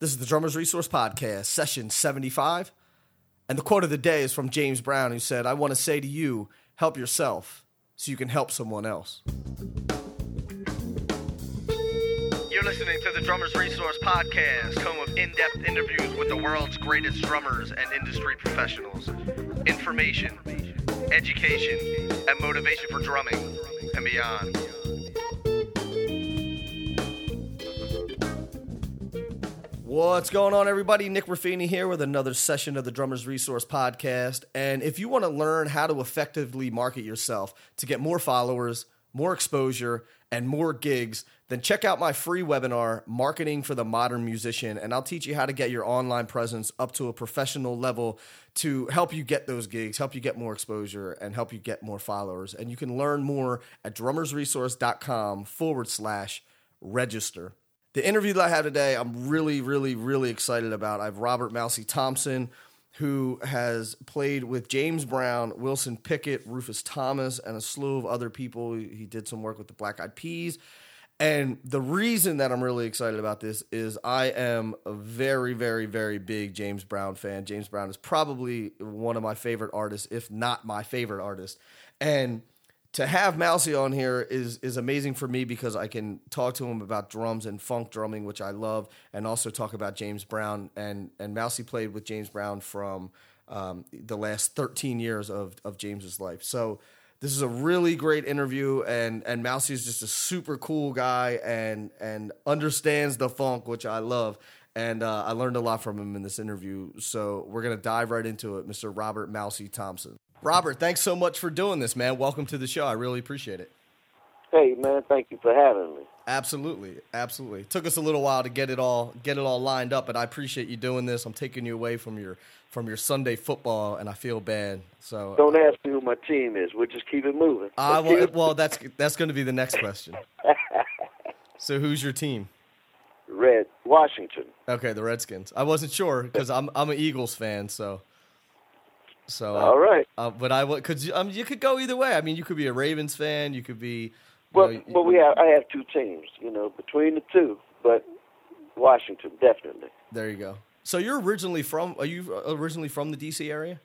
This is the Drummers Resource Podcast, session 75. And the quote of the day is from James Brown, who said, I want to say to you, help yourself so you can help someone else. You're listening to the Drummers Resource Podcast, home of in depth interviews with the world's greatest drummers and industry professionals. Information, education, and motivation for drumming and beyond. What's going on, everybody? Nick Ruffini here with another session of the Drummers Resource Podcast. And if you want to learn how to effectively market yourself to get more followers, more exposure, and more gigs, then check out my free webinar, Marketing for the Modern Musician. And I'll teach you how to get your online presence up to a professional level to help you get those gigs, help you get more exposure, and help you get more followers. And you can learn more at drummersresource.com forward slash register. The interview that I have today, I'm really, really, really excited about. I have Robert Mousy Thompson, who has played with James Brown, Wilson Pickett, Rufus Thomas, and a slew of other people. He did some work with the Black Eyed Peas. And the reason that I'm really excited about this is I am a very, very, very big James Brown fan. James Brown is probably one of my favorite artists, if not my favorite artist. And to have Mousy on here is is amazing for me because I can talk to him about drums and funk drumming, which I love, and also talk about James Brown. And and Mousy played with James Brown from um, the last 13 years of of James's life. So this is a really great interview, and and Mousy is just a super cool guy and and understands the funk, which I love. And uh, I learned a lot from him in this interview. So we're gonna dive right into it, Mr. Robert Mousy Thompson. Robert, thanks so much for doing this, man. Welcome to the show. I really appreciate it. Hey, man, thank you for having me. Absolutely, absolutely. It took us a little while to get it all get it all lined up, but I appreciate you doing this. I'm taking you away from your from your Sunday football, and I feel bad. So don't ask me who my team is. We'll just keep it moving. I will, well, that's that's going to be the next question. so, who's your team? Red Washington. Okay, the Redskins. I wasn't sure because I'm I'm an Eagles fan, so so all right, uh, but I would because um, you could go either way. I mean, you could be a Ravens fan. You could be. Well, know, well, we have I have two teams, you know, between the two, but Washington definitely. There you go. So you're originally from? Are you originally from the D.C. area?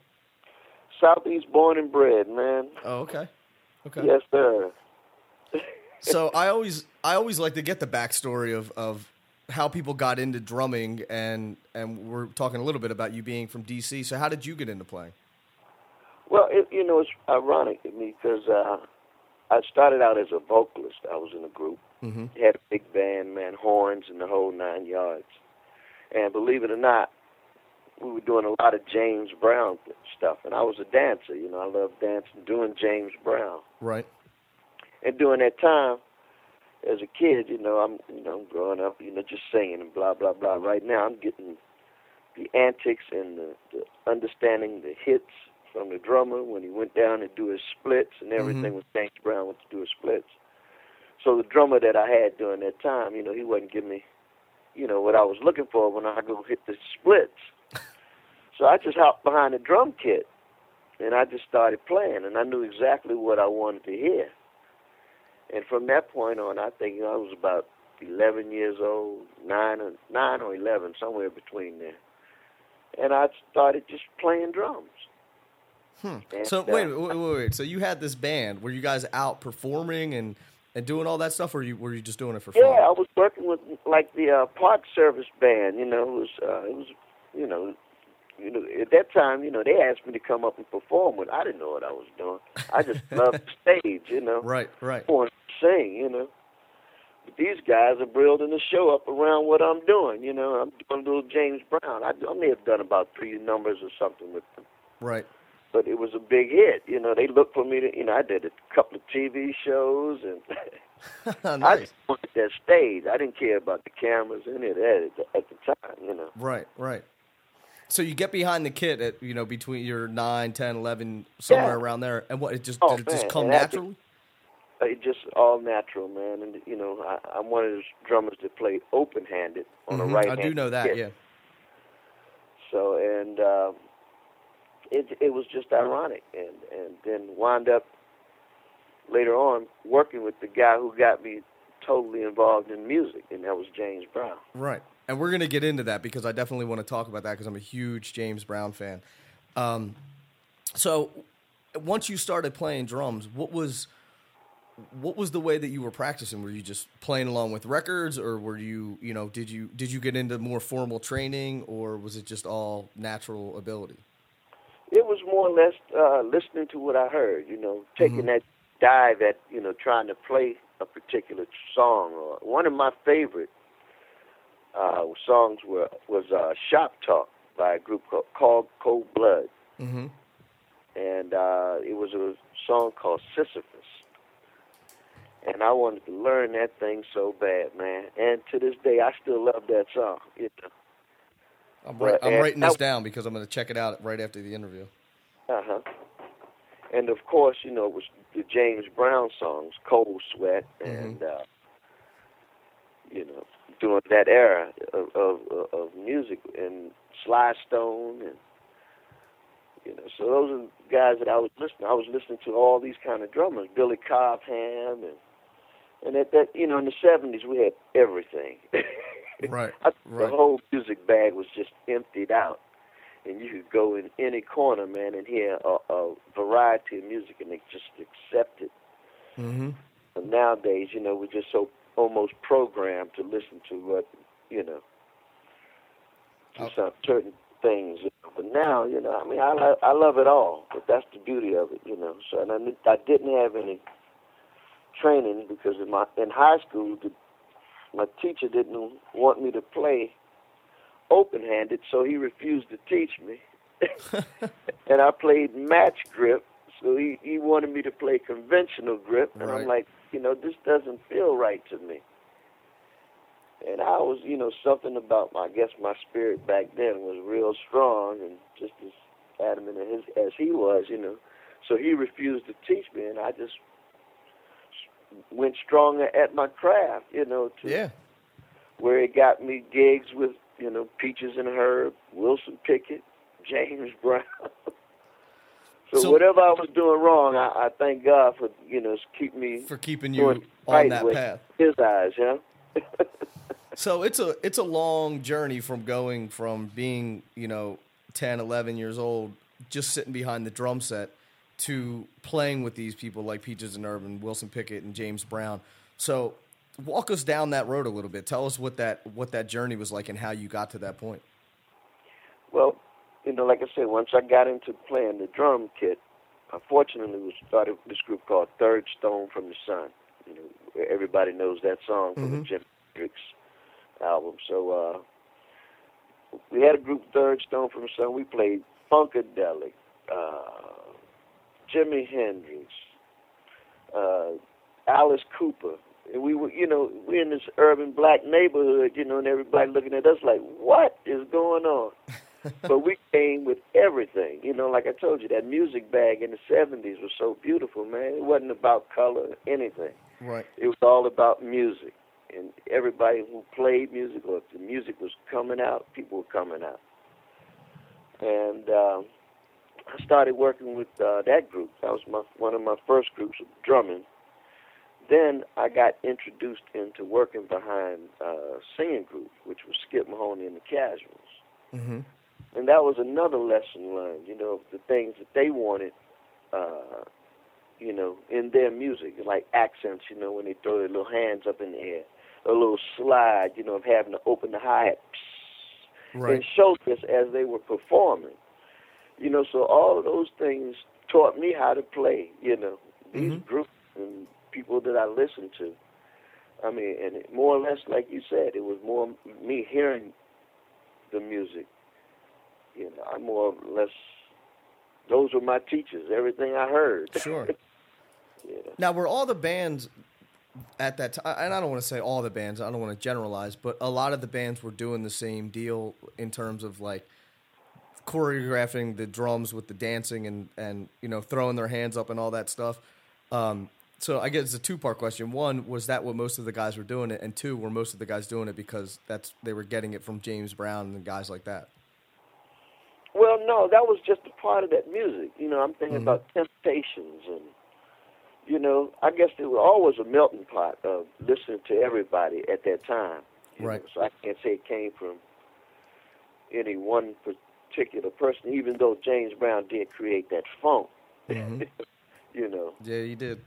Southeast, born and bred, man. Oh, okay. Okay. Yes, sir. so I always I always like to get the backstory of of how people got into drumming and and we're talking a little bit about you being from DC. So how did you get into playing? You know, it's ironic to me because uh, I started out as a vocalist. I was in a group, mm-hmm. had a big band, man, horns and the whole nine yards. And believe it or not, we were doing a lot of James Brown stuff, and I was a dancer. You know, I love dancing, doing James Brown. Right. And during that time, as a kid, you know, I'm, you know, growing up, you know, just singing and blah blah blah. Right now, I'm getting the antics and the, the understanding the hits from the drummer when he went down to do his splits and everything mm-hmm. when James Brown went to do his splits. So the drummer that I had during that time, you know, he wasn't giving me, you know, what I was looking for when I go hit the splits. so I just hopped behind the drum kit and I just started playing and I knew exactly what I wanted to hear. And from that point on, I think you know, I was about 11 years old, nine or nine or 11, somewhere between there. And I started just playing drums. Hmm. so wait, wait, wait, wait. So you had this band. Were you guys out performing and and doing all that stuff, or you, were you just doing it for fun? Yeah, I was working with like the uh, Park Service band. You know, it was uh, it was you know you know at that time you know they asked me to come up and perform, but I didn't know what I was doing. I just loved the stage. You know, right, right. I wanted to sing. You know. But these guys are building the show up around what I'm doing. You know, I'm doing a little James Brown. I, I may have done about three numbers or something with them. Right but it was a big hit. You know, they looked for me to, you know, I did a couple of TV shows and nice. I just wanted that stage. I didn't care about the cameras in it at, at the time, you know. Right, right. So you get behind the kit at, you know, between your 9, 10, 11, somewhere yeah. around there. And what, it just, oh, did it just come and naturally? It just all natural, man. And, you know, I, I'm one of those drummers that play open-handed on mm-hmm. the right I do know that, kit. yeah. So, and, um, it it was just ironic, and and then wound up later on working with the guy who got me totally involved in music, and that was James Brown. Right, and we're gonna get into that because I definitely want to talk about that because I'm a huge James Brown fan. Um, so once you started playing drums, what was what was the way that you were practicing? Were you just playing along with records, or were you, you know, did you did you get into more formal training, or was it just all natural ability? More or less uh, listening to what I heard. You know, taking mm-hmm. that dive at you know trying to play a particular song. Or one of my favorite uh, songs were was uh, "Shop Talk" by a group called, called Cold Blood, mm-hmm. and uh, it was a song called Sisyphus and I wanted to learn that thing so bad, man. And to this day, I still love that song. You know. I'm, I'm writing this down because I'm going to check it out right after the interview. Uh huh. And of course, you know, it was the James Brown songs, "Cold Sweat," mm-hmm. and uh, you know, during that era of, of of music and Sly Stone and you know, so those are the guys that I was listening. I was listening to all these kind of drummers, Billy Cobham and and at that, you know, in the '70s, we had everything. right. I, right. The whole music bag was just emptied out, and you could go in any corner, man, and hear a, a variety of music, and they just accept it. Mm-hmm. And nowadays, you know, we're just so almost programmed to listen to what, you know, to okay. some certain things. But now, you know, I mean, I I love it all, but that's the beauty of it, you know. So, and I, I didn't have any training because in my in high school the, my teacher didn't want me to play open-handed, so he refused to teach me. and I played match grip, so he he wanted me to play conventional grip, and right. I'm like, you know, this doesn't feel right to me. And I was, you know, something about my, I guess my spirit back then was real strong and just as adamant as, as he was, you know. So he refused to teach me, and I just went stronger at my craft, you know. To yeah. Where it got me gigs with, you know, Peaches and Herb, Wilson Pickett, James Brown. so, so, whatever I was doing wrong, I, I thank God for, you know, keep me for keeping you on that path. His eyes, yeah. so it's a it's a long journey from going from being, you know, 10, 11 years old, just sitting behind the drum set to playing with these people like Peaches and Herb, Wilson Pickett, and James Brown. So, walk us down that road a little bit. Tell us what that what that journey was like and how you got to that point. Well, you know, like I said, once I got into playing the drum kit, I fortunately was started this group called Third Stone from the Sun. You know, everybody knows that song from mm-hmm. the Jimi Hendrix album. So uh, we had a group Third Stone from the Sun. We played Funkadelic. Uh, Jimi Hendrix, uh, Alice Cooper. And we were, you know, we're in this urban black neighborhood, you know, and everybody looking at us like, what is going on? but we came with everything. You know, like I told you, that music bag in the 70s was so beautiful, man. It wasn't about color or anything. Right. It was all about music. And everybody who played music or if the music was coming out, people were coming out. And um, I started working with uh, that group. That was my one of my first groups of drumming. Then I got introduced into working behind uh, singing group, which was Skip Mahoney and the Casuals. Mm-hmm. And that was another lesson learned. You know, the things that they wanted, uh, you know, in their music, like accents. You know, when they throw their little hands up in the air, a little slide. You know, of having to open the hi hat. Right. And show this as they were performing. You know, so all of those things taught me how to play. You know, these mm-hmm. groups and people that I listened to. I mean, and it, more or less, like you said, it was more me hearing the music. You know, I'm more or less. Those were my teachers. Everything I heard. Sure. yeah. Now, were all the bands at that time, and I don't want to say all the bands, I don't want to generalize, but a lot of the bands were doing the same deal in terms of like choreographing the drums with the dancing and and you know throwing their hands up and all that stuff. Um, so I guess it's a two part question. One was that what most of the guys were doing it, and two were most of the guys doing it because that's they were getting it from James Brown and guys like that. Well, no, that was just a part of that music. You know, I'm thinking mm-hmm. about Temptations and you know, I guess there was always a melting pot of listening to everybody at that time. Right. know, so I can't say it came from any one particular person, even though James Brown did create that funk. Mhm. you know, Yeah, he did.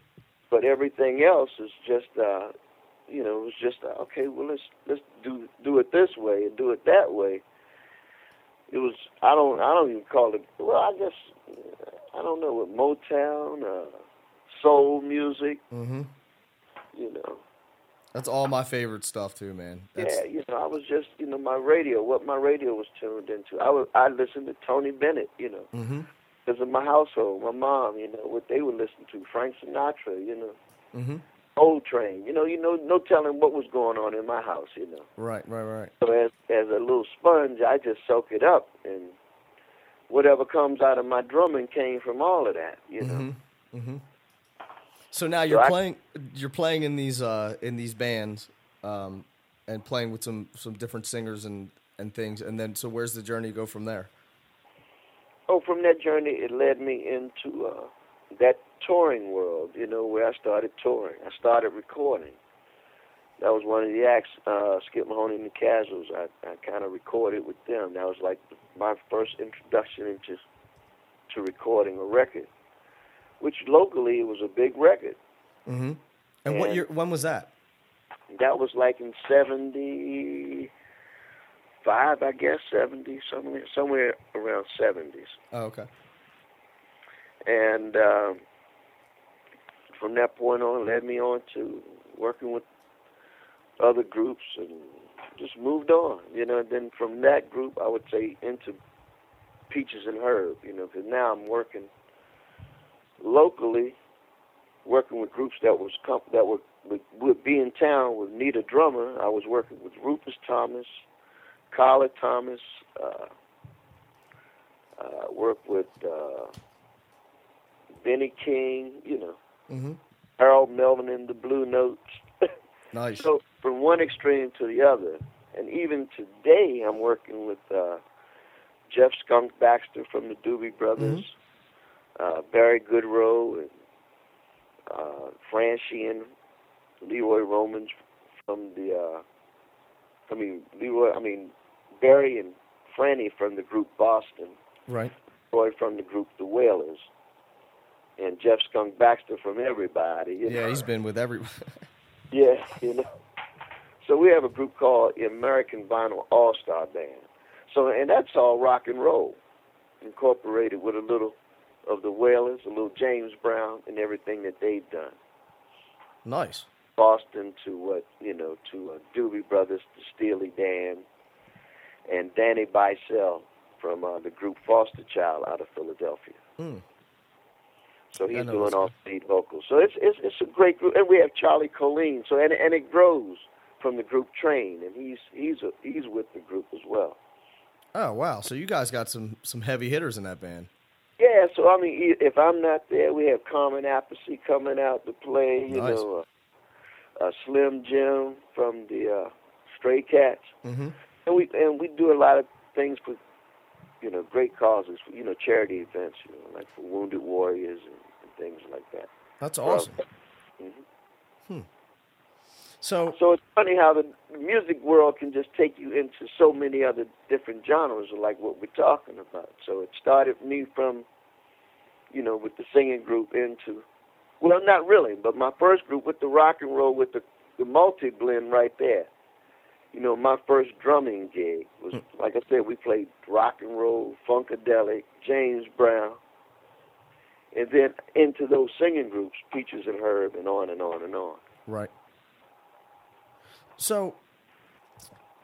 But everything else is just, uh, you know, it was just uh, okay. Well, let's let's do do it this way and do it that way. It was I don't I don't even call it. Well, I guess I don't know what Motown, uh, soul music, hmm you know. That's all my favorite stuff too, man. That's, Yeah, you know, I was just, you know, my radio, what my radio was tuned into. I was, I listened to Tony Bennett, you know, hmm because of my household, my mom, you know, what they would listen to, Frank Sinatra, you know, hmm Coltrane, you know, you know, no telling what was going on in my house, you know. Right, right, right. So as as a little sponge, I just soak it up, and whatever comes out of my drumming came from all of that, you know. hmm hmm So now you're I- playing. You're playing in these uh, in these bands, um, and playing with some some different singers and and things. And then, so where's the journey go from there? Oh, from that journey, it led me into uh, that touring world, you know, where I started touring. I started recording. That was one of the acts, uh, Skip Mahoney and the Casuals. I, I kind of recorded with them. That was like my first introduction into to recording a record, which locally it was a big record. hmm And what And- year? When was that? That was like in '75, I guess, '70, somewhere, somewhere around '70s. Oh, okay. and um, from that point on, led me on to working with other groups, and just moved on. You know, and then from that group, I would say into Peaches and Herb. You know, because now I'm working locally, working with groups that was comp- that would, would would be in town with need a drummer. I was working with Rufus Thomas, Carla Thomas. Uh, uh, worked with. Uh, Benny King, you know, hmm Harold Melvin and the Blue Notes. Nice. so from one extreme to the other, and even today, I'm working with uh, Jeff Skunk Baxter from the Doobie Brothers, uh, Barry Goudreau, and uh, Fran Sheehan, Leroy Romans from the. Uh, I mean Leroy. I mean Barry and Franny from the group Boston. right. Roy from the group The Wailers. and Jeff Skunk Baxter from Everybody. you Yeah, know. he's been with every. yeah, you know. So we have a group called the American Vinyl All Star Band. So and that's all rock and roll, incorporated with a little of the Wailers, a little James Brown, and everything that they've done. nice. Boston to what you know to uh, Doobie Brothers to Steely Dan, and Danny Bicel from uh, the group Foster Child out of Philadelphia. Mm. So he's doing all lead vocals. So it's it's it's a great group, and we have Charlie Colin. So and and it grows from the group Train, and he's he's a, he's with the group as well. Oh wow! So you guys got some some heavy hitters in that band. Yeah. So I mean, if I'm not there, we have Carmine Appice coming out to play. You Nice. know, uh, uh, Slim Jim from the uh, Stray Cats, Mm-hmm. And we and we do a lot of things for you know great causes. You know, charity events. You know, like for wounded warriors and, and things like that. That's awesome. Mhm. So So it's funny how the music world can just take you into so many other different genres, like what we're talking about. So it started me from, you know, with the singing group into, well, not really, but my first group with the rock and roll with the, the multi blend right there. You know, my first drumming gig was, like I said, we played rock and roll, funkadelic, James Brown, and then into those singing groups, Peaches and Herb, and on and on and on. Right. So,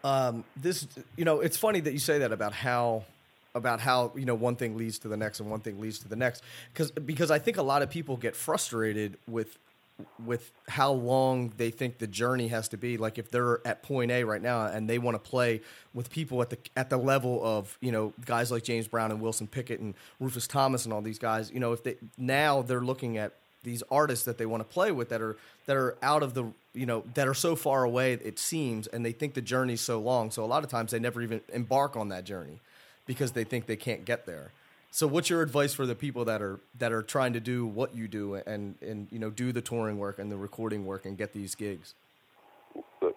um, this you know, it's funny that you say that about how about how you know one thing leads to the next and one thing leads to the next because because I think a lot of people get frustrated with with how long they think the journey has to be. Like if they're at point A right now and they want to play with people at the at the level of you know guys like James Brown and Wilson Pickett and Rufus Thomas and all these guys you know if they now they're looking at these artists that they want to play with that are that are out of the you know that are so far away it seems and they think the journey's so long. So a lot of times they never even embark on that journey because they think they can't get there so what's your advice for the people that are that are trying to do what you do and and you know do the touring work and the recording work and get these gigs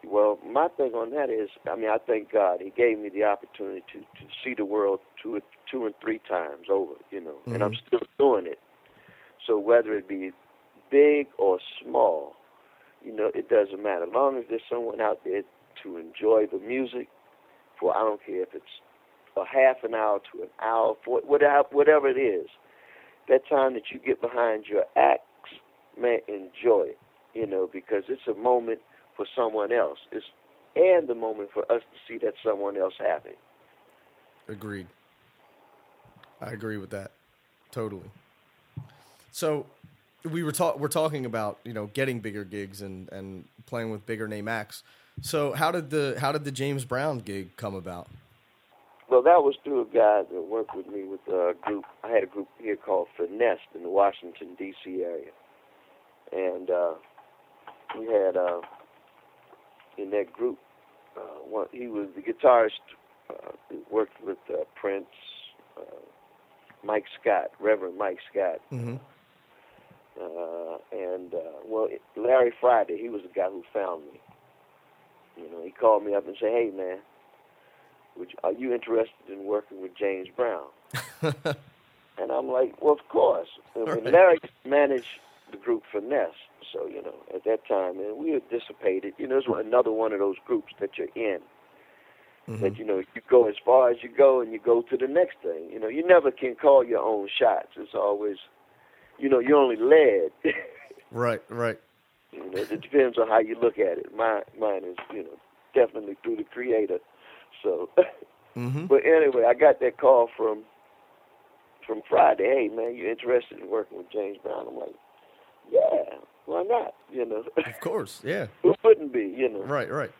Well, my thing on that is, I mean, I thank God He gave me the opportunity to to see the world two, two and three times over, you know, and I'm mm-hmm. still doing it. So whether it be big or small, you know, it doesn't matter. As long as there's someone out there to enjoy the music, for I don't care if it's a half an hour to an hour, whatever it is, that time that you get behind your acts, man, enjoy it. You know, because it's a moment for someone else. It's and the moment for us to see that someone else happy. Agreed. I agree with that. Totally. So we were talk we're talking about, you know, getting bigger gigs and, and playing with bigger name acts. So how did the how did the James Brown gig come about? Well, that was through a guy that worked with me with a group. I had a group here called Finesse in the Washington D.C. area, and uh, we had uh, in that group. Uh, one, he was the guitarist. Uh, worked with uh, Prince, uh, Mike Scott, Reverend Mike Scott, Mm-hmm. uh, and uh, well, Larry Friday. He was the guy who found me. You know, he called me up and said, "Hey, man, would you, are you interested in working with James Brown?" and I'm like, "Well, of course." And Right. Larry managed the group Finesse, so you know, at that time, and we had dissipated. You know, it's another one of those groups that you're in. Mm-hmm. That you know, you go as far as you go, and you go to the next thing. You know, you never can call your own shots. It's always, you know, you're only led. Right, right. You know, it depends on how you look at it. Mine, mine is, you know, definitely through the creator. So, Mm-hmm. but anyway, I got that call from from Friday. Hey, man, you interested in working with James Brown? I'm like, yeah, why not? You know, Of course, yeah. who wouldn't be? You know. Right, right.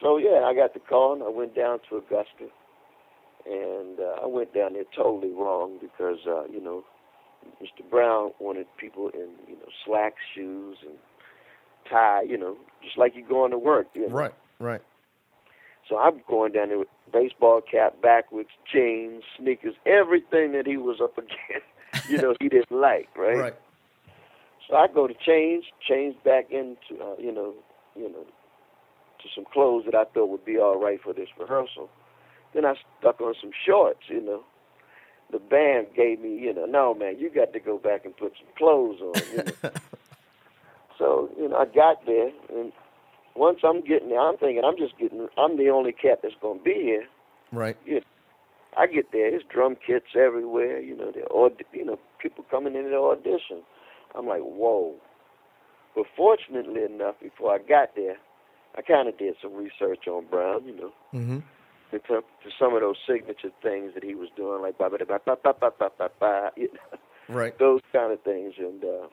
So yeah, I got the call and I went down to Augusta, and uh, I went down there totally wrong because uh, you know, Mr. Brown wanted people in you know slack shoes and tie, you know, just like you're going to work. You know? Right, right. So I'm going down there with baseball cap, backwards, jeans, sneakers, everything that he was up against. You know, he didn't like, right? Right. So I go to change, change back into, uh, you know, you know, to some clothes that I thought would be all right for this rehearsal. Then I stuck on some shorts, you know. The band gave me, you know, no man, you got to go back and put some clothes on. You know? so, you know, I got there, and once I'm getting there, I'm thinking I'm just getting, I'm the only cat that's going to be here. Right. I get there, there's drum kits everywhere, you know, the aud- you know, people coming in to audition. I'm like, whoa. But fortunately enough, before I got there, I kind of did some research on Brown, you know, Mm-hmm. to, to some of those signature things that he was doing, like ba ba ba ba ba ba ba ba ba, you know, Right. those kind of things. And uh,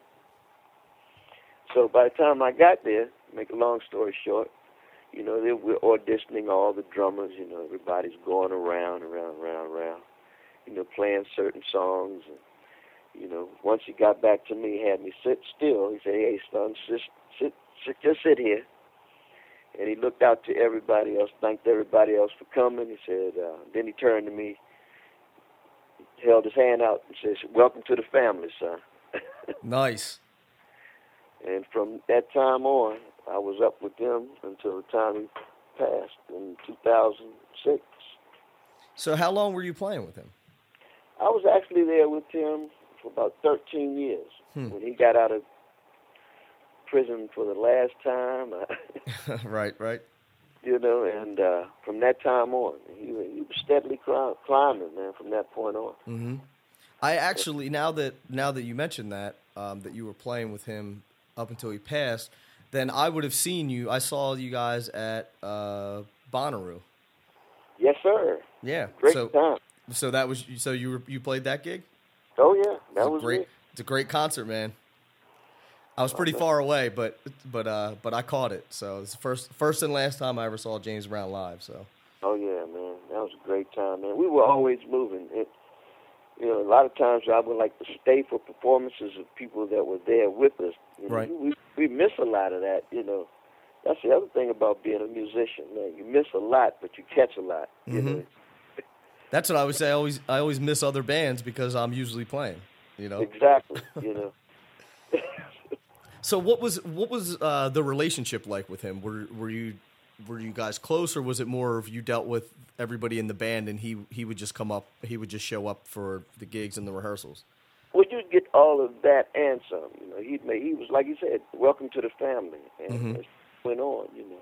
so by the time I got there, make a long story short, you know, they were auditioning all the drummers. You know, everybody's going around, around, around, around. You know, playing certain songs. And, you know, once he got back to me, he had me sit still. He said, "Hey, son, sit, sit, sit, just sit here." And he looked out to everybody else, thanked everybody else for coming. He said, uh, then he turned to me, held his hand out, and says, "Welcome to the family, son." Nice. And from that time on, I was up with them until the time he passed in 2006. So how long were you playing with him? I was actually there with him for about 13 years. Hmm. When he got out of prison for the last time, I, right, right. you know, and uh, from that time on, he, he was steadily climbing, man, from that point on. Mm-hmm. I actually now that now that you mentioned that um, that you were playing with him up until he passed, then I would have seen you. I saw you guys at uh, Bonnaroo. Yes, sir. Yeah. Great so time. so that was so you were you played that gig. Oh, yeah. That It's a was great. it. It's a great concert, man. I was pretty far away, but but uh, but I caught it. So it's the first first and last time I ever saw James Brown live. So Oh yeah, man, that was a great time, man. We were always moving. It, you know, a lot of times I would like to stay for performances of people that were there with us. You know, Right. We we miss a lot of that. You know, that's the other thing about being a musician, man. You miss a lot, but you catch a lot. You know. That's what I would say. I always I always miss other bands because I'm usually playing. You know. Exactly. you know. So what was what was uh, the relationship like with him? Were were you were you guys close, or was it more of you dealt with everybody in the band and he he would just come up, he would just show up for the gigs and the rehearsals? Well, you'd get all of that and some. You know, he'd make, he was like you said, welcome to the family, and Mhm. it went on. You know,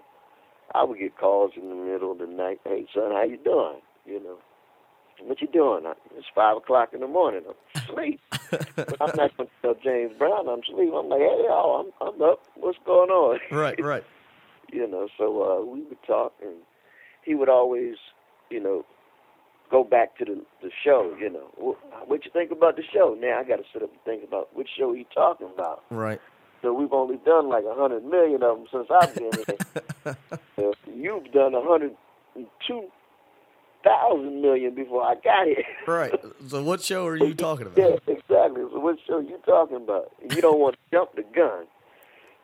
I would get calls in the middle of the night. Hey, son, how you doing? You know, what you doing? I- It's five o'clock in the morning. I'm asleep. I'm not going to tell James Brown I'm asleep. I'm like, hey, y'all, I'm I'm up. What's going on? Right, right. You know, so uh, we would talk, and he would always, you know, go back to the the show. You know, what, what you think about the show? Now I got to sit up and think about which show he talking about. Right. So we've only done like a hundred million of them since I've been here. Uh, You've done a hundred and two thousand million before I got here. Right. So what show are you talking about? Yeah, exactly. So what show you talking about? You don't want to jump the gun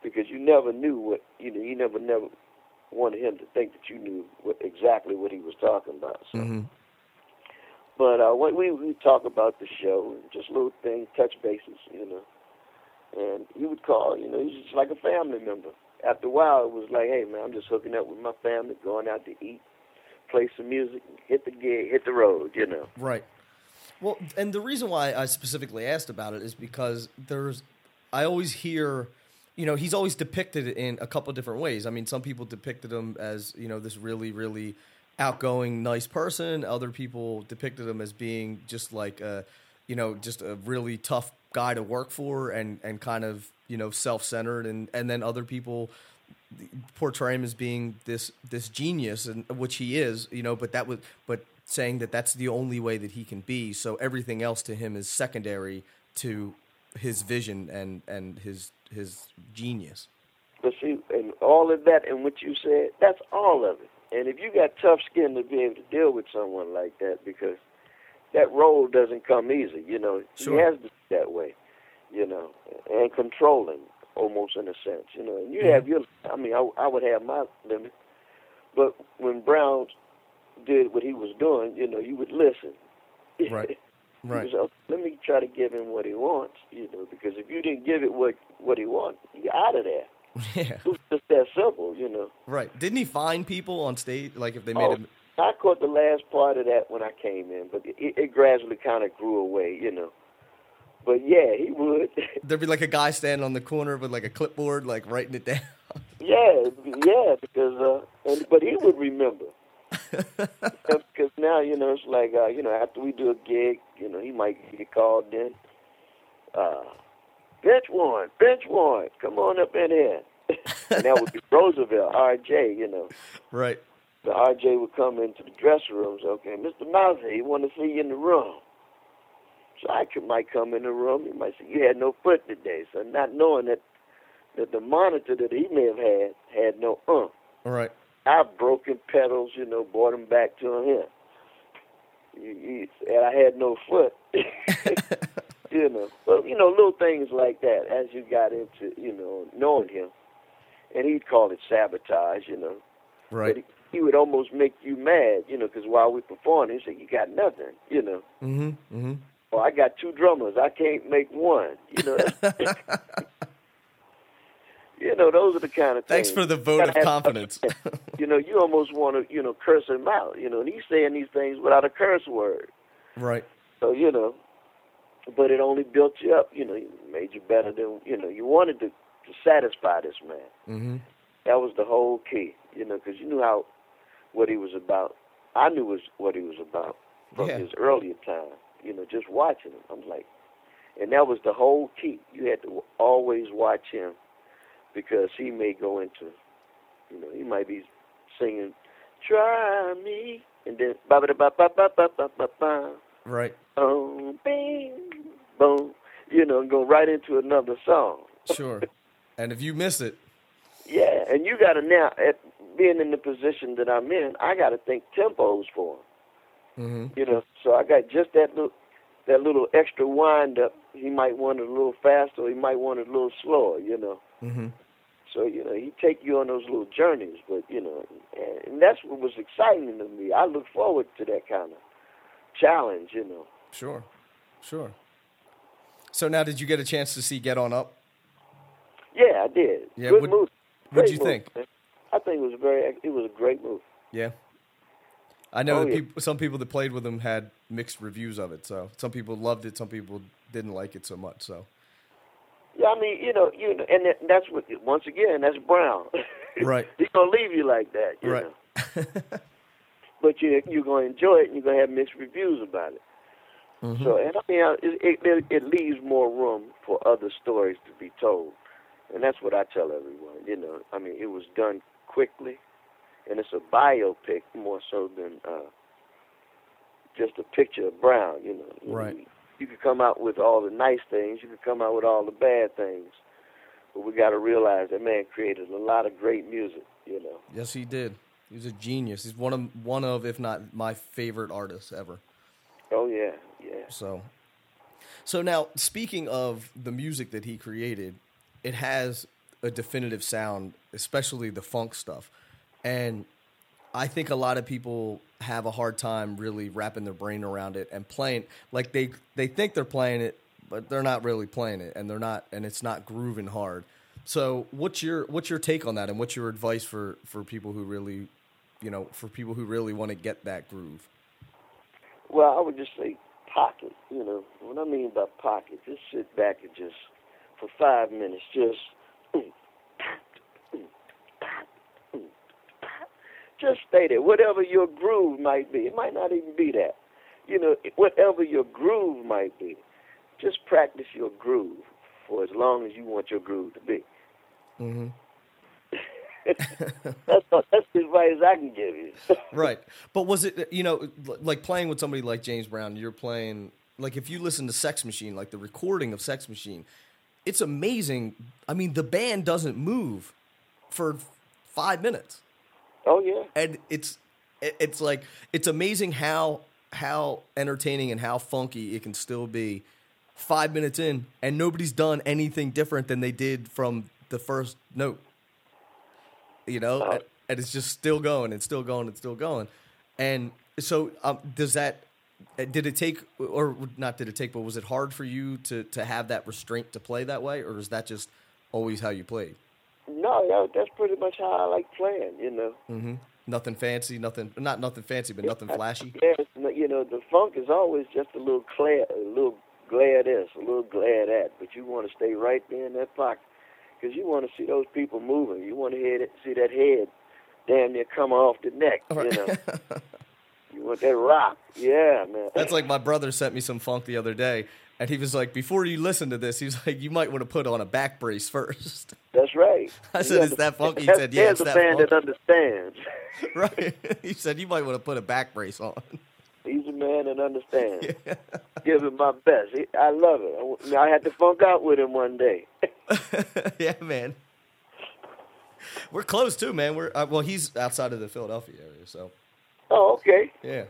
because you never knew what you know. You never never wanted him to think that you knew what, exactly what he was talking about. So, hmm but uh, we we we talk about the show just little things, touch bases, you know. And he would call, you know, he's just like a family member. After a while, it was like, hey man, I'm just hooking up with my family, going out to eat, play some music, hit the gig, hit the road, you know. Right. Well, and the reason why I specifically asked about it is because there's, I always hear, you know, he's always depicted in a couple different ways. I mean, some people depicted him as, you know, this really, really outgoing, nice person. Other people depicted him as being just like a, you know, just a really tough guy to work for and, and kind of, you know, self centered. And, and then other people portray him as being this this genius, and which he is, you know. But that was, but saying that that's the only way that he can be. So everything else to him is secondary to his vision and and his his genius. But see, and all of that and what you said, that's all of it. And if you got tough skin to be able to deal with someone like that, because that role doesn't come easy, you know. Sure. He has to be that way, you know, and controlling almost in a sense, you know. And you Mhm. have your, I mean, I, I would have my limit, but when Brown did what he was doing, you know, you would listen. Right. Right. So let me try to give him what he wants, you know, because if you didn't give it what what he wants, you're out of there. Yeah. It was just that simple, you know. Right. Didn't he find people on stage like if they made Oh, him? I caught the last part of that when I came in, but it, it gradually kind of grew away, you know. But yeah, he would. There'd be like a guy standing on the corner with like a clipboard, like writing it down. yeah, yeah, because uh, and but he would remember. Because now you know it's like uh, you know after we do a gig, you know he might get called in. Uh, bench one, bench one, come on up in here. and that would be Roosevelt, R.J. You know. right. the RJ would come into the dressing rooms. Okay, Mr. Mousy, he want to see you in the room. So I could, might come in the room. He might say, "You had no foot today," so not knowing that that the monitor that he may have had had no ump. All right. I've broken pedals, you know, brought him back to him. And I had no foot. you know, but you know, little things like that as you got into, you know, knowing him, and he'd call it sabotage, you know. Right. But he, he would almost make you mad, you know, because while we're performing, he said, "You got nothing," you know. Mm-hmm. Mm-hmm. Well, I got two drummers. I can't make one. You know. you know, those are the kind of things. Thanks for the vote of confidence. You know, you almost want to, you know, curse him out. You know, and he's saying these things without a curse word. right. So you know, but it only built you up. You know, it made you better than you know. You wanted to to satisfy this man. Mm-hmm. That was the whole key, you know, because you knew how what he was about. I knew was what he was about from Yeah. his earlier time. You know, just watching him. I'm like, and that was the whole key. You had to always watch him because he may go into, you know, he might be singing, "Try me," and then ba ba ba ba ba ba ba ba ba, Right. boom, bing, boom, you know, and go right into another song. Sure. and if you miss it, Yeah, and you got to now, at being in the position that I'm in, I got to think tempos for him. mm-hmm. You know, so I got just that little, that little extra wind up. He might want it a little faster, or he might want it a little slower. You know, Mm-hmm. so you know he take you on those little journeys. But you know, and, and that's what was exciting to me. I look forward to that kind of challenge. You know. Sure. Sure. So now, did you get a chance to see Get On Up? Yeah, I did. Yeah, Good what- movie. what'd Great you movie, think? man. I think it was very. It was a great move. Yeah. I know Oh, that yeah. people, some people that played with him had mixed reviews of it. So some people loved it, some people didn't like it so much. So Yeah, I mean, you know, you know, and that- that's what. Once again, that's Brown. Right. He's gonna leave you like that. You Right. Know? but you you're gonna enjoy it, and you're gonna have mixed reviews about it. Mm-hmm. So, and I mean, it, it it leaves more room for other stories to be told, and that's what I tell everyone. You know, I mean, it was done quickly, and it's a biopic more so than uh, just a picture of Brown. You know, Right. You could come out with all the nice things, you could come out with all the bad things, but we got to realize that man created a lot of great music. You know. yes, he did. He was a genius. He's one of one of, if not my favorite artists ever. Oh yeah, yeah. So, so now speaking of the music that he created, it has a definitive sound, especially the funk stuff, and I think a lot of people have a hard time really wrapping their brain around it and playing like they they think they're playing it, but they're not really playing it, and they're not, and it's not grooving hard. So, what's your what's your take on that, and what's your advice for for people who really, you know, for people who really want to get that groove? Well, I would just say pocket. You know, what I mean by pocket, just sit back and just for five minutes, just just stay there. Whatever your groove might be, it might not even be that. You know, whatever your groove might be, just practice your groove for as long as you want your groove to be. Mm-hmm. That's that's the advice I can give you. right. But was it you know like playing with somebody like James Brown? You're playing like if you listen to Sex Machine, like the recording of Sex Machine, it's amazing. I mean, the band doesn't move for five minutes, oh yeah. and it's it's like it's amazing how how entertaining and how funky it can still be five minutes in, and nobody's done anything different than they did from the first note you know, Oh. and, and it's just still going and still going and still going. And so, um, does that? uh, Did it take, or not? Did it take? But was it hard for you to to have that restraint to play that way, or is that just always how you played? No, that, that's pretty much how I like playing. You know. hmm Nothing fancy, nothing not nothing fancy, but nothing flashy. Yes, you know the funk is always just a little glare, a little glare this, a little glare that, but you want to stay right there in that pocket because you want to see those people moving. You want to hear that, see that head damn near come off the neck. You know, you want that rock. Yeah, man. That's like my brother sent me some funk the other day, and he was like, "Before you listen to this, he was like, you might want to put on a back brace first. That's right. I said, "Is that funky?" He said, "Yeah, it's a man that understands. right? he said you might want to put a back brace on. He's a man that understands. Give him my best. I love it. I, I had to funk out with him one day. yeah, man. We're close too, man. We're uh, well. He's outside of the Philadelphia area, so Oh, okay. yeah.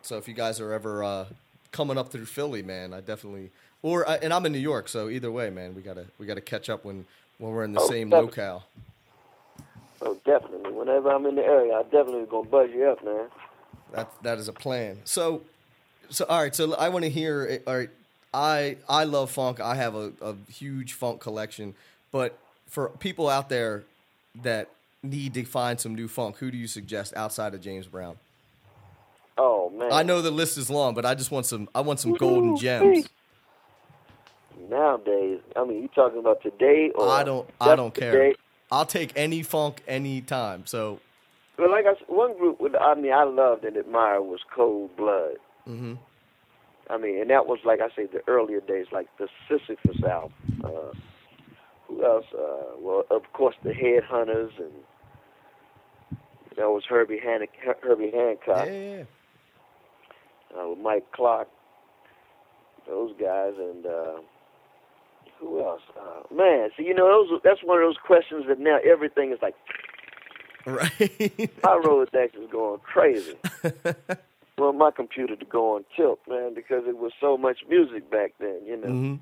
So if you guys are ever uh, coming up through Philly, man, I definitely or uh, and I'm in New York, so either way, man, we gotta we gotta catch up when when we're in the Oh, same definitely. locale. Oh, definitely. Whenever I'm in the area, I definitely gonna buzz you up, man. That that is a plan. So, so all right. So I want to hear. All right, I I love funk. I have a, a huge funk collection. But for people out there that need to find some new funk, who do you suggest outside of James Brown? Oh man. I know the list is long, but I just want some. I want some golden gems. Nowadays, I mean, you talking about today or I don't. I don't care. today? I'll take any funk anytime. So, Well, like I said, one group with I mean I loved and admired was Cold Blood. hmm I mean, and that was like I say the earlier days, like the Sisyphus album. Uh, who else? Uh, well, of course, the Headhunters, and that was Herbie Han- Herbie Hancock yeah, yeah, yeah. Uh, with Mike Clark. Those guys, and uh, who else? Uh, man, see, you know, those that's one of those questions that now everything is like right. my Rolodex is going crazy. well, my computer to go on tilt, man, because it was so much music back then, you know. hmm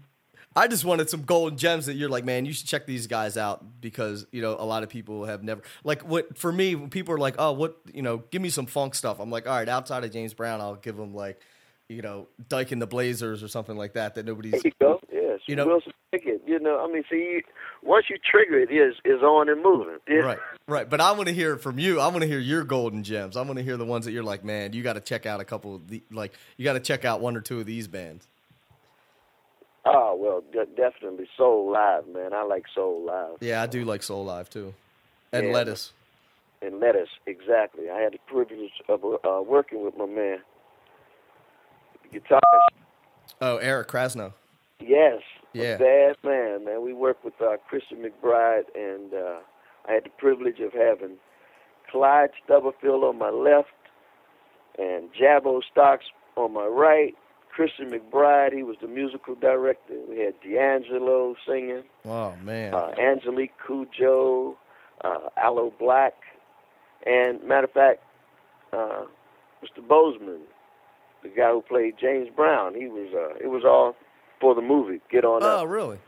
I just wanted some golden gems that you're like, man, you should check these guys out because you know a lot of people have never like what for me. When people are like, oh, what you know, give me some funk stuff. I'm like, all right, outside of James Brown, I'll give them like, you know, Dyke and the Blazers or something like that that There nobody's. you go. Yes. You know- Wilson Pickett, You know, I mean, see, once you trigger it, is is on and moving. Yeah. Right, right. But I want to hear it from you. I want to hear your golden gems. I want to hear the ones that you're like, man, you got to check out a couple of the like, you got to check out one or two of these bands. Oh well, de- definitely Soulive, man. I like Soulive. Yeah, I do like Soulive too, and Yeah. Lettuce. And Lettuce, exactly. I had the privilege of uh, working with my man, the guitarist. Oh, Eric Krasno. Yes, Yeah. a bad man, man. We worked with uh, Christian McBride, and uh, I had the privilege of having Clyde Stubblefield on my left and Jabo Starks on my right. Christian McBride, he was the musical director. We had D'Angelo singing, Oh man. uh, Angelique Kidjo, uh, Aloe Blacc, and matter of fact, uh, Mr. Boseman, the guy who played James Brown, he was. Uh, it was all for the movie. Get on oh up. really?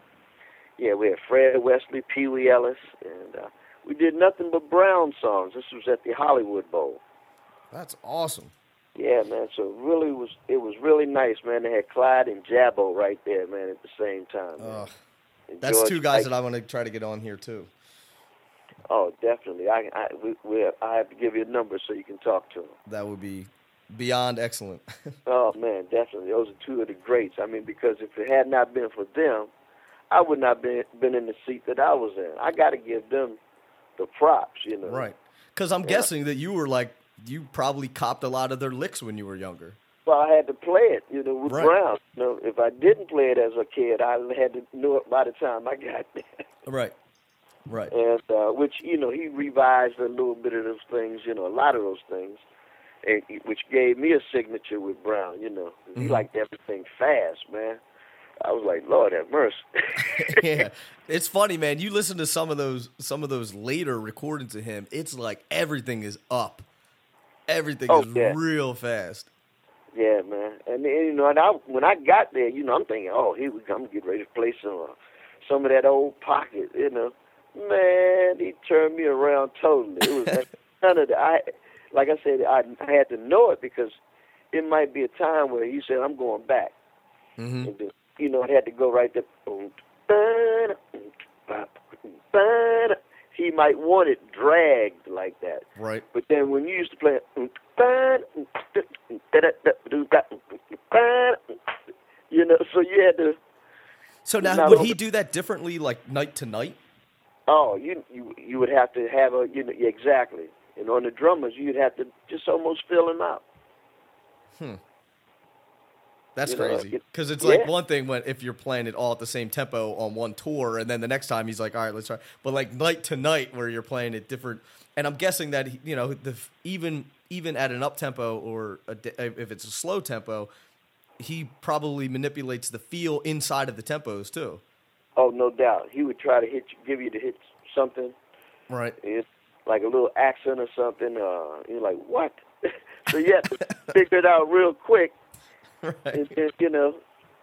Yeah, we had Fred Wesley, Pee Wee Ellis, and uh, we did nothing but Brown songs. This was at the Hollywood Bowl. That's awesome. Yeah, man. So it really was it was really nice, man. They had Clyde and Jabo right there, man, at the same time. And That's George two guys Ike- that I want to try to get on here too. Oh, definitely. I I we, we I have to give you a number so you can talk to them. That would be beyond excellent. Oh man, definitely. Those are two of the greats. I mean, because if it had not been for them, I would not been been in the seat that I was in. I got to give them the props, you know. right. Because I'm Yeah. guessing that you were like, you probably copped a lot of their licks when you were younger. Well, I had to play it, you know, with Right. Brown. You know, if I didn't play it as a kid, I had to know it by the time I got there. Right. Right. and uh, which you know he revised a little bit of those things, you know, a lot of those things, and which gave me a signature with Brown. You know, he Mhm. liked everything fast, man. I was like, Lord have mercy. yeah, it's funny, man. You listen to some of those some of those later recordings of him. It's like everything is up. Everything Oh, is yeah. real fast. Yeah, man. And, then, you know, and I when I got there, you know, I'm thinking, oh, here we come, get ready to play some uh, some of that old pocket, you know. Man, he turned me around totally. It was like none of that. I, like I said, I, I had to know it because it might be a time where he said, I'm going back. hmm And then, you know, it had to go right there. Boom, ba-da, boom, ba, ba-da. He might want it dragged like that. Right. But then when you used to play, you know, so you had to. So now, would he do that differently, like night to night? Oh, you you you would have to have a you know exactly. And on the drummers, you'd have to just almost fill him out. Hmm. That's You crazy. Because it's like one thing when if you're playing it all at the same tempo on one tour, and then the next time he's like, "All right, let's try." But like night to night, where you're playing it different, and I'm guessing that you know the even even at an up tempo or a, if it's a slow tempo, he probably manipulates the feel inside of the tempos too. Oh, no doubt. He would try to hit you, give you to hit something. Right. It's like a little accent or something. Uh, you're like, what? so you have to figure it out real quick. Right. And, and, you know,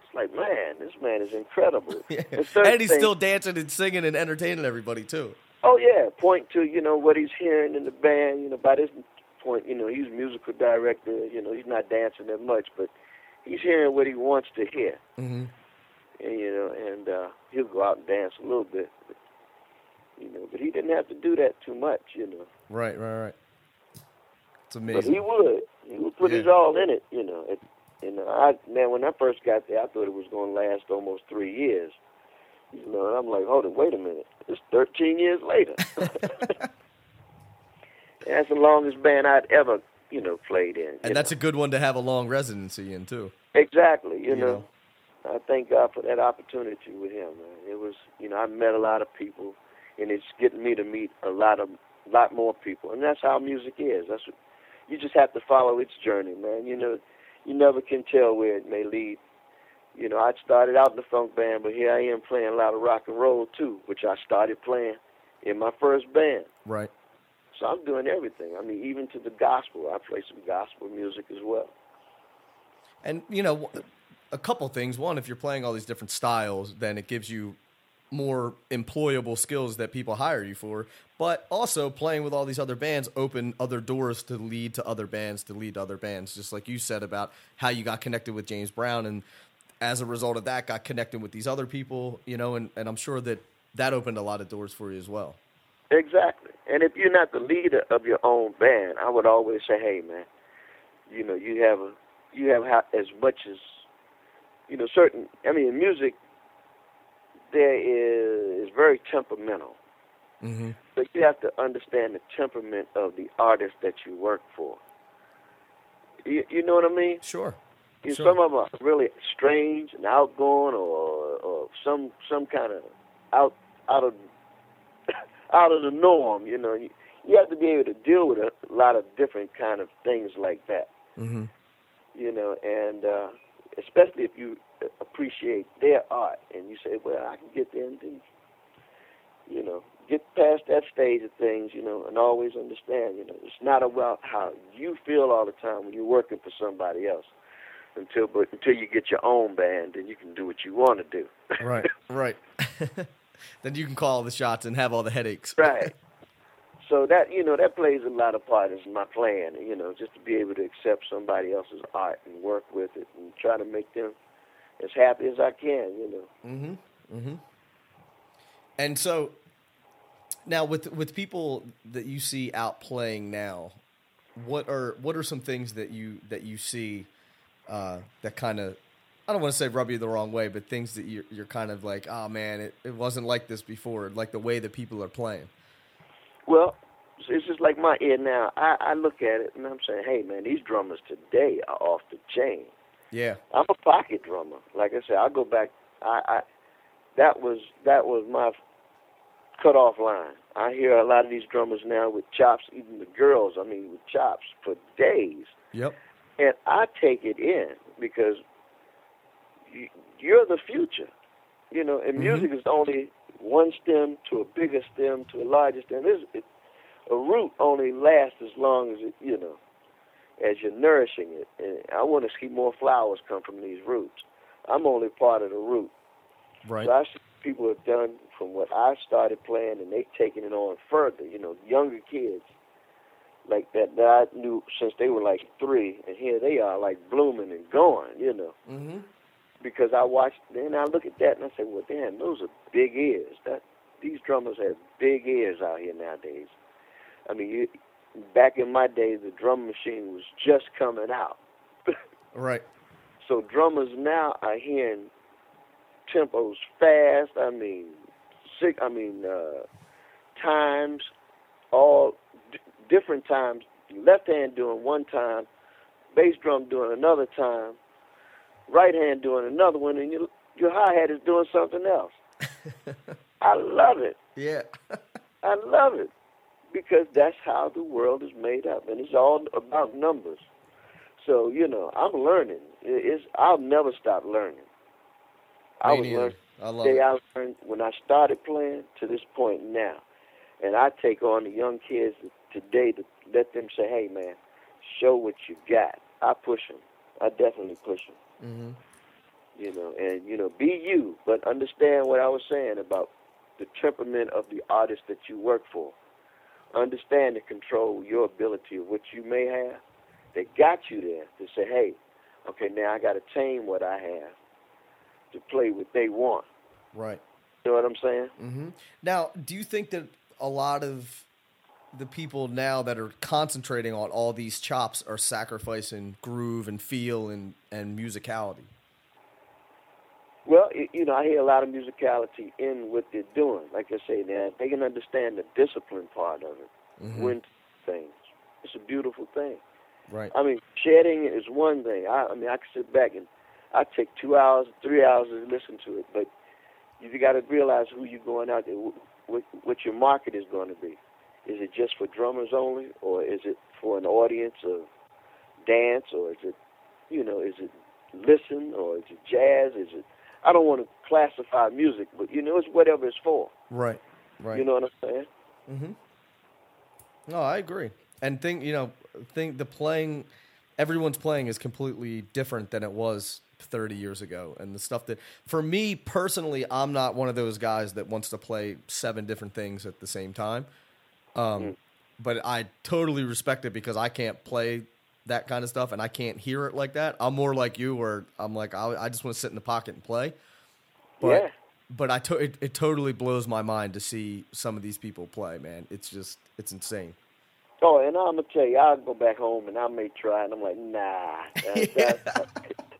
it's like, man, this man is incredible. Yeah. And And he's things- still dancing and singing and entertaining everybody too. Oh yeah, point to you know what he's hearing in the band. You know, by this point, you know he's a musical director. You know, he's not dancing that much, but he's hearing what he wants to hear. Mm-hmm. And you know, and uh, he'll go out and dance a little bit. But, You know, but he didn't have to do that too much. You know, Right. Right. Right. It's amazing. but he would. He would put his Yeah. all in it. You know, it, you know. I man, when I first got there, I thought it was going to last almost three years. You know, and I'm like, hold it, wait a minute. It's 13 years later. That's the longest band I'd ever, you know, played in. and that's know. a good one to have a long residency in too. exactly, you, you know. know. I thank God for that opportunity with him, man. It was, you know, I met a lot of people, and it's getting me to meet a lot of, lot more people, and that's how music is. That's what you just have to follow its journey, man. You know, you never can tell where it may lead. You know, I started out in the funk band, but here I am playing a lot of rock and roll too, which I started playing in my first band. Right. So I'm doing everything. I mean, even to the gospel, I play some gospel music as well. And you know, a couple things. One, if you're playing all these different styles, then it gives you more employable skills that people hire you for. But also, playing with all these other bands open other doors to lead to other bands, to lead to other bands. Just like you said about how you got connected with James Brown, and as a result of that, got connected with these other people, you know, and, and I'm sure that that opened a lot of doors for you as well. Exactly. And if you're not the leader of your own band, I would always say, hey, man, you know, you have a, you have as much as, you know, certain. I mean, music, there is is very temperamental. Mm-hmm. So you have to understand the temperament of the artist that you work for. You, you know what I mean? Sure. You Sure. Some of them are really strange and outgoing, or or some some kind of out out of out of the norm. You know, you, you have to be able to deal with a lot of different kind of things like that. Mm-hmm. You know, and uh, especially if you appreciate their art and you say, well, I can get there and then, you know, get past that stage of things, you know, and always understand, you know, it's not about how you feel all the time when you're working for somebody else. Until but until you get your own band, then you can do what you want to do. Right. Right. then you can call the shots and have all the headaches. right. So that you know that plays a lot of part in my plan. You know, just to be able to accept somebody else's art and work with it and try to make them as happy as I can. You know. Mm-hmm. Mm-hmm. And so now with with people that you see out playing now, what are what are some things that you that you see uh, that kind of I don't want to say rub you the wrong way, but things that you're, you're kind of like, oh man, it, it wasn't like this before, like the way that people are playing. Well, it's just like my ear now. I, I look at it and I'm saying, hey man, these drummers today are off the chain. Yeah. I'm a pocket drummer. Like I said, I go back. I, I that was that was my cutoff line. I hear a lot of these drummers now with chops, even the girls. I mean, with chops for days, Yep. and I take it in because you, you're the future. You know, and Mhm. music is only one stem to a bigger stem to a larger stem. It's, it, a root only lasts as long as it, you know, as you're nourishing it. And I want to see more flowers come from these roots. I'm only part of the root. Right. So I see people have done from what I started playing, and they've taken it on further. You know, younger kids like that that I knew since they were like three, and here they are like blooming and going. You know, Mm-hmm. because I watched, then I look at that and I say, well, damn, those are big ears. That these drummers have big ears out here nowadays. I mean, you, back in my day, the drum machine was just coming out. Right. So drummers now are hearing tempos fast. I mean, sick. I mean, uh, times, all d- different times. Left hand doing one time, bass drum doing another time, right hand doing another one, and your your hi hat is doing something else. I love it. Yeah. I love it because that's how the world is made up, and it's all about numbers. So you know, I'm learning. It's I'll never stop learning. I was learning I love the day. I learned when I started playing to this point now, and I take on the young kids today to let them say, "Hey, man, show what you got." I push them. I definitely push them. Mm-hmm. You know, and you know, be you, but understand what I was saying about the temperament of the artist that you work for. Understand and control your ability of what you may have. They got you there to say, hey, okay, now I got to tame what I have to play what they want. Right. You know what I'm saying? Mm-hmm. Now, do you think that a lot of the people now that are concentrating on all these chops are sacrificing groove and feel and, and musicality? You know, I hear a lot of musicality in what they're doing. Like I say, now they can understand the discipline part of it. Mhm. When things, it's a beautiful thing. Right. I mean, shedding is one thing. I, I mean, I can sit back and I take two hours, three hours to listen to it, but you got to realize who you're going out there, wh- what, what your market is going to be. Is it just for drummers only, or is it for an audience of dance, or is it, you know, is it listen, or is it jazz? Is it? I don't want to classify music, but you know, it's whatever it's for. Right. Right. You know what I'm saying? Mm-hmm. No, I agree. And think you know, think the playing, everyone's playing is completely different than it was 30 years ago. And the stuff that, for me personally, I'm not one of those guys that wants to play seven different things at the same time. Um, But I totally respect it because I can't play that kind of stuff, and I can't hear it like that. I'm more like you, where I'm like I, I just want to sit in the pocket and play. But Yeah. but I to, it, it totally blows my mind to see some of these people play. Man, it's just it's insane. Oh, and I'm gonna tell you, I'll go back home and I may try, and I'm like, nah, that,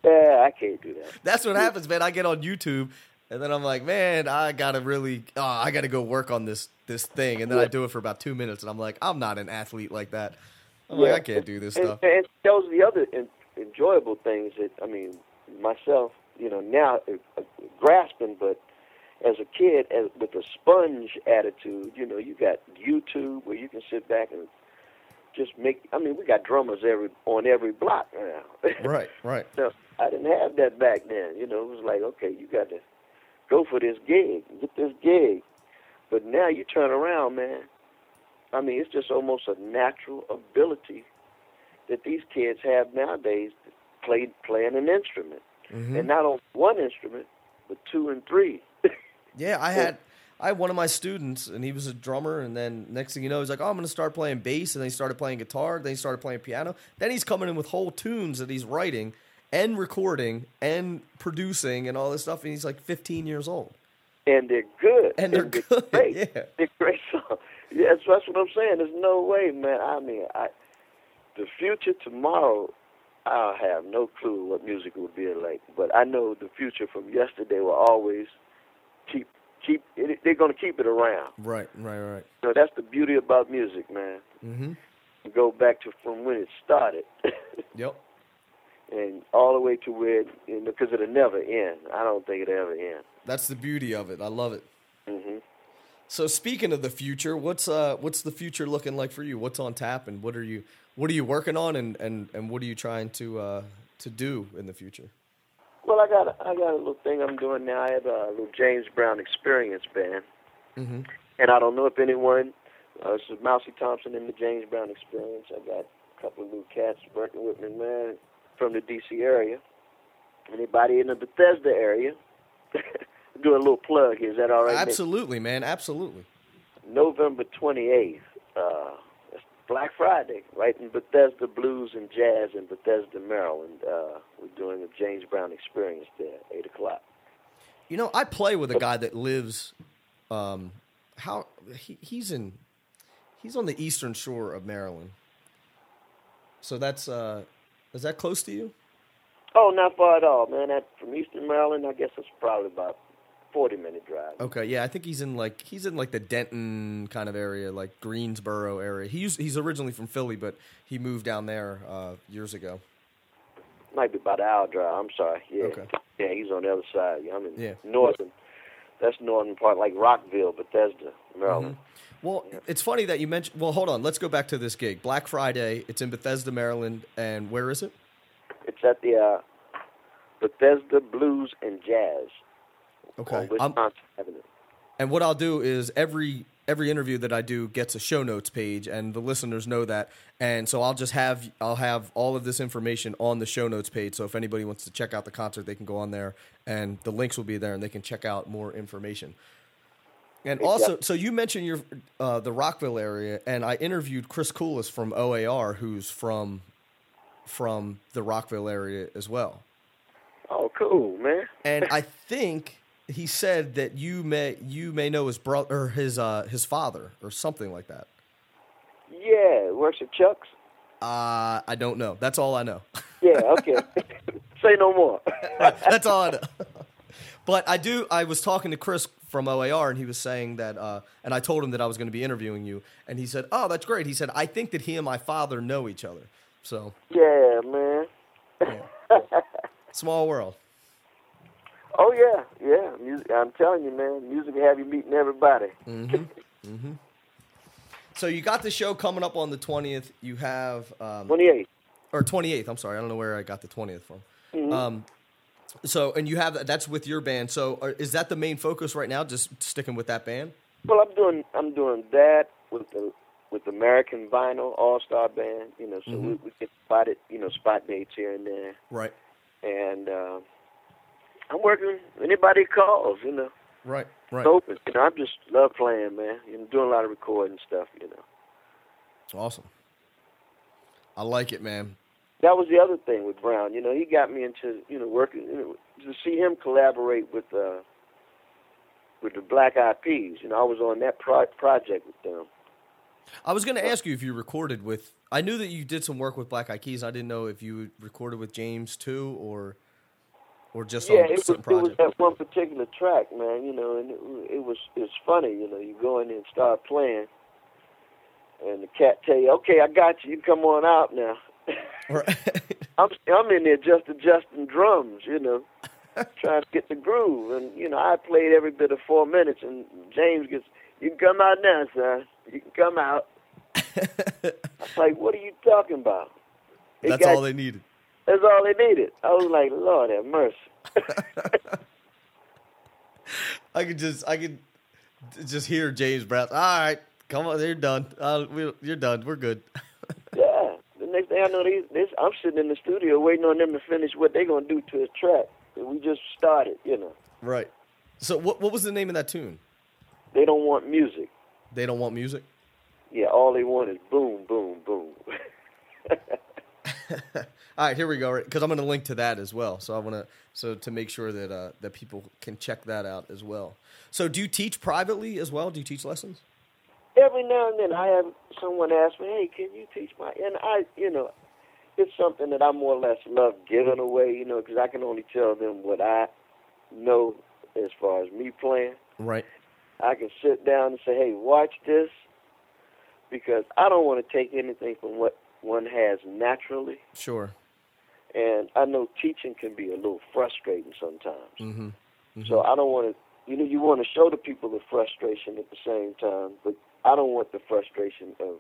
yeah, I can't do that. That's what happens, man. I get on YouTube and then I'm like, man, I gotta really, oh, I gotta go work on this this thing, and then I do it for about two minutes, and I'm like, I'm not an athlete like that. I'm like, I can't do this and, stuff. And those are the other en- enjoyable things that I mean, myself, you know, now uh, uh, grasping, but as a kid, as, with a sponge attitude, you know, you got YouTube where you can sit back and just make. I mean, we got drummers every on every block now. Right, right. So I didn't have that back then. You know, it was like, okay, you got to go for this gig, get this gig. But now you turn around, man. I mean, it's just almost a natural ability that these kids have nowadays to play playing an instrument, Mm-hmm. and not on one instrument, but two and three. Yeah, I had I had one of my students, and he was a drummer, and then next thing you know, he's like, "Oh, I'm going to start playing bass," and then he started playing guitar, then he started playing piano, then he's coming in with whole tunes that he's writing and recording and producing and all this stuff, and he's like 15 years old. and they're good. And they're good, Great. yeah. They're great songs. Yeah, that's, that's what I'm saying. There's no way, man. I mean, I the future tomorrow, I'll have no clue what music will be like. But I know the future from yesterday will always keep keep. It, they're going to keep it around. Right, right, right. You know, that's the beauty about music, man. Mm-hmm. You go back to from when it started. Yep. And all the way to where, you know, because it'll never end. I don't think it'll ever end. That's the beauty of it. I love it. hmm So speaking of the future, what's uh what's the future looking like for you? What's on tap and what are you what are you working on and and, and what are you trying to uh to do in the future? Well, I got a, I got a little thing I'm doing now. I have a little James Brown Experience band, Mhm. and I don't know if anyone. Uh, this is Mousy Thompson in the James Brown Experience. I got a couple of little cats working with me, man, from the D.C. area. Anybody in the Bethesda area? Doing a little plug Is that all right? Nick? Absolutely, man. Absolutely. November 28th. Uh, it's Black Friday, right in Bethesda Blues and Jazz in Bethesda, Maryland. Uh, we're doing a James Brown Experience there, eight o'clock. You know, I play with a guy that lives um how he, he's in he's on the eastern shore of Maryland. So that's uh is that close to you? Oh, not far at all, man. That from Eastern Maryland, I guess it's probably about forty minute drive. Okay, yeah, I think he's in like he's in like the Denton kind of area, like Greensboro area. He's he's originally from Philly, but he moved down there uh, years ago. Might be about an hour drive. I'm sorry. Yeah, Okay. yeah, he's on the other side. I'm in Yeah. northern. That's northern part, like Rockville, Bethesda, Maryland. Well, it's funny that you mentioned. Well, hold on, let's go back to this gig, Black Friday. It's in Bethesda, Maryland, and where is it? It's at the uh, Bethesda Blues and Jazz Okay, on I'm, Avenue. And what I'll do is every every interview that I do gets a show notes page, and the listeners know that. And so I'll just have I'll have all of this information on the show notes page. So if anybody wants to check out the concert, they can go on there, and the links will be there, and they can check out more information. And also, so you mentioned your uh, the Rockville area, and I interviewed Chris Culos from OAR, who's from from the Rockville area as well. Oh, cool, man. And I think he said that you may you may know his brother or his uh, his father or something like that. Yeah, works at Chuck's. Uh, I don't know. That's all I know. Yeah, okay. Say no more. That's all I know. but I do. I was talking to Chris from OAR, and he was saying that, uh, and I told him that I was going to be interviewing you, and he said, "Oh, that's great." He said, "I think that he and my father know each other." So yeah, man. small world. Oh yeah, yeah. Music, I'm telling you, man. Music will have you meeting everybody. Mhm. Mhm. So you got the show coming up on the twentieth. You have um, Twenty eight. or 28th. I'm sorry. I don't know where I got the 20th from. Um, so, and you have that's with your band. So, are, is that the main focus right now? Just sticking with that band? Well, I'm doing I'm doing that with the with American Vinyl All Star Band. You know, so we, we get spotted. You know, spot dates here and there, Right. and uh, I'm working. Anybody calls, you know, Right. Right. open. You know, I just love playing, man. You know, doing a lot of recording stuff. You know. It's awesome. I like it, man. that was the other thing with Brown. You know, he got me into you know working you know, to see him collaborate with uh, with the Black Eyed Peas. You know, I was on that pro- project with them. I was going to ask you if you recorded with. I knew that you did some work with Black Eyed Peas. I didn't know if you recorded with James too, or or just yeah, on it was, certain it was that one particular track, man. You know, and it, it was it's funny. You know, you go in there and start playing, and the cat tell you, "Okay, I got you. You come on out now." Right. I'm I'm in there just adjusting drums, you know, trying to get the groove. And you know, I played every bit of four minutes, and James gets, "You can come out now, son. You can come out." I'm like, "What are you talking about?" It That's got- all they needed. That's all they needed. I was like, "Lord have mercy." I could just, I could just hear James Brown. All right, come on, you're done. Uh, we, you're done. We're good. yeah. The next thing I know, they, this, I'm sitting in the studio waiting on them to finish what they're gonna do to the track. And we just started, you know. right. So, what what was the name of that tune? They don't want music. They don't want music. Yeah, all they want is boom, boom, boom. All right, here we go. Because I'm going to link to that as well. So I want to so to make sure that uh, that people can check that out as well. So do you teach privately as well? Do you teach lessons? every now and then I have someone ask me, "Hey, can you teach my?" And I, you know, it's something that I more or less love giving away, you know, because I can only tell them what I know as far as me playing. Right. I can sit down and say, "Hey, watch this," because I don't want to take anything from what one has naturally, Sure. And I know teaching can be a little frustrating sometimes. Mm-hmm. So I don't want to, you know, you want to show the people the frustration at the same time, but I don't want the frustration of,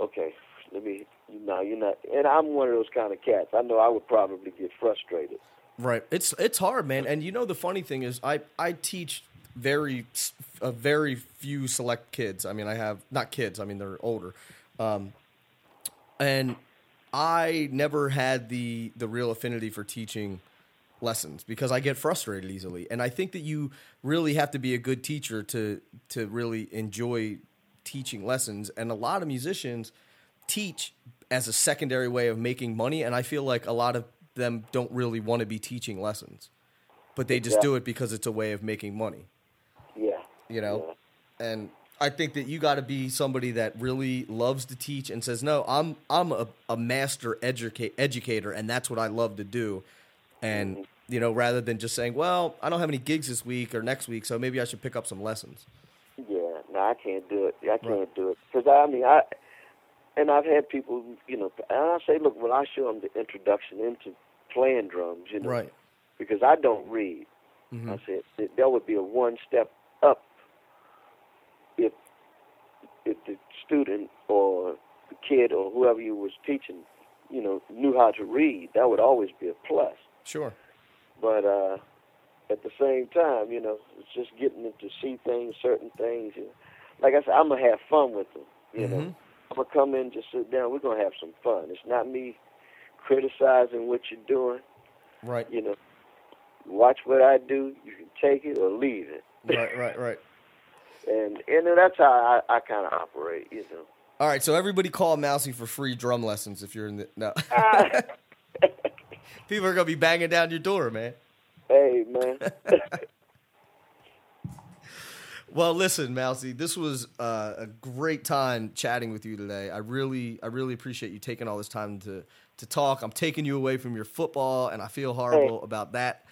okay, let me, you know, you're not, and I'm one of those kind of cats. I know I would probably get frustrated. Right. It's it's hard, man. And you know the funny thing is, I I teach very a very few select kids. I mean, I have not kids. I mean, they're older, um, and I never had the the real affinity for teaching lessons because I get frustrated easily. And I think that you really have to be a good teacher to to really enjoy teaching lessons. And a lot of musicians teach as a secondary way of making money and I feel like a lot of them don't really want to be teaching lessons. But they just do it because it's a way of making money, Yeah. you know? And I think that you got to be somebody that really loves to teach and says, "No, I'm I'm a, a master educate educator and that's what I love to do." And you know, rather than just saying, "Well, I don't have any gigs this week or next week, so maybe I should pick up some lessons." Yeah. No, I can't do it. I can't Right. do it because I mean I, and I've had people, you know, and I say, look, when I show them the introduction into playing drums, you know, Right. because I don't read. Mhm. I said that, would be a one step up if if the student or the kid or whoever you was teaching, you know, knew how to read. That would always be a plus. Sure. But uh, at the same time, you know, it's just getting them to see things, certain things. You know. Like I said, I'm gonna have fun with them. You know, Mhm. I'm gonna come in, just sit down. We're gonna have some fun. It's not me criticizing what you're doing. Right. You know, watch what I do. You can take it or leave it. Right, right, right. And and that's how I, I kind of operate, you know. All right, so everybody call Mousy for free drum lessons if you're in the no. Ah. People are gonna be banging down your door, man. hey man, Well, listen, Mousy, this was uh, a great time chatting with you today. I really, I really appreciate you taking all this time to to talk. I'm taking you away from your football, and I feel horrible about that.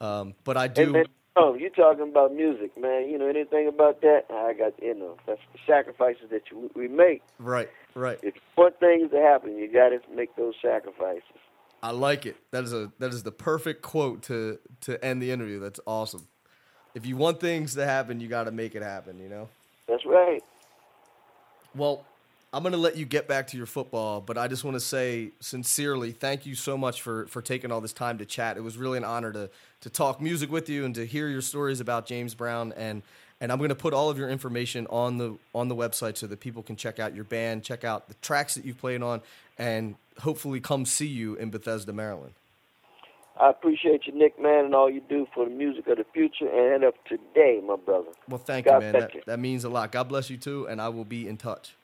Um, but I do. then, oh, you talking about music, man? You know anything about that? I got you know that's the sacrifices that you, we make. Right, right. If you want things to happen, you got to make those sacrifices. I like it. That is a that is the perfect quote to to end the interview. That's awesome. If you want things to happen, you got to make it happen. You know. That's right. Well, I'm going to let you get back to your football, but I just want to say sincerely, thank you so much for for taking all this time to chat. It was really an honor to to talk music with you and to hear your stories about James Brown and and I'm going to put all of your information on the on the website so that people can check out your band, check out the tracks that you've played on and hopefully come see you in Bethesda, Maryland. I appreciate you, Nick, man, and all you do for the music of the future and of today, my brother. Well, thank God you, man. That, you. that means a lot. God bless you too, and I will be in touch.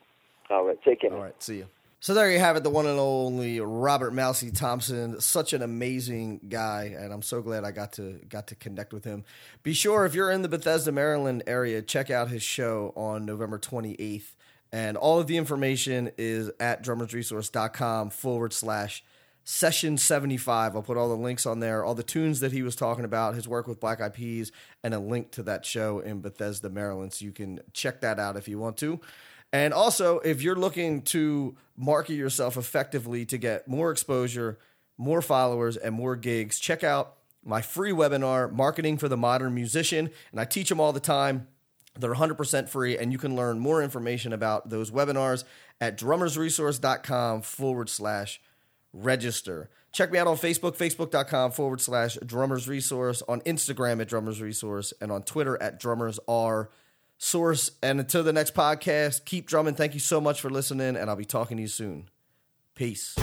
All right, take care. All right, see you. So there you have it, the one and only Robert Mousy Thompson. Such an amazing guy, and I'm so glad I got to got to connect with him. Be sure if you're in the Bethesda, Maryland area, check out his show on November 28th. And all of the information is at drummersresource.com forward slash session 75. I'll put all the links on there, all the tunes that he was talking about, his work with Black Eyed Peas, and a link to that show in Bethesda, Maryland. So you can check that out if you want to. And also, if you're looking to market yourself effectively to get more exposure, more followers, and more gigs, check out my free webinar, Marketing for the Modern Musician. And I teach them all the time. They're 100% free, and you can learn more information about those webinars at drummersresource.com forward slash register. Check me out on Facebook, facebook.com forward slash drummers resource, on Instagram at drummers resource, and on Twitter at drummers r source. And until the next podcast, keep drumming. Thank you so much for listening, and I'll be talking to you soon. Peace.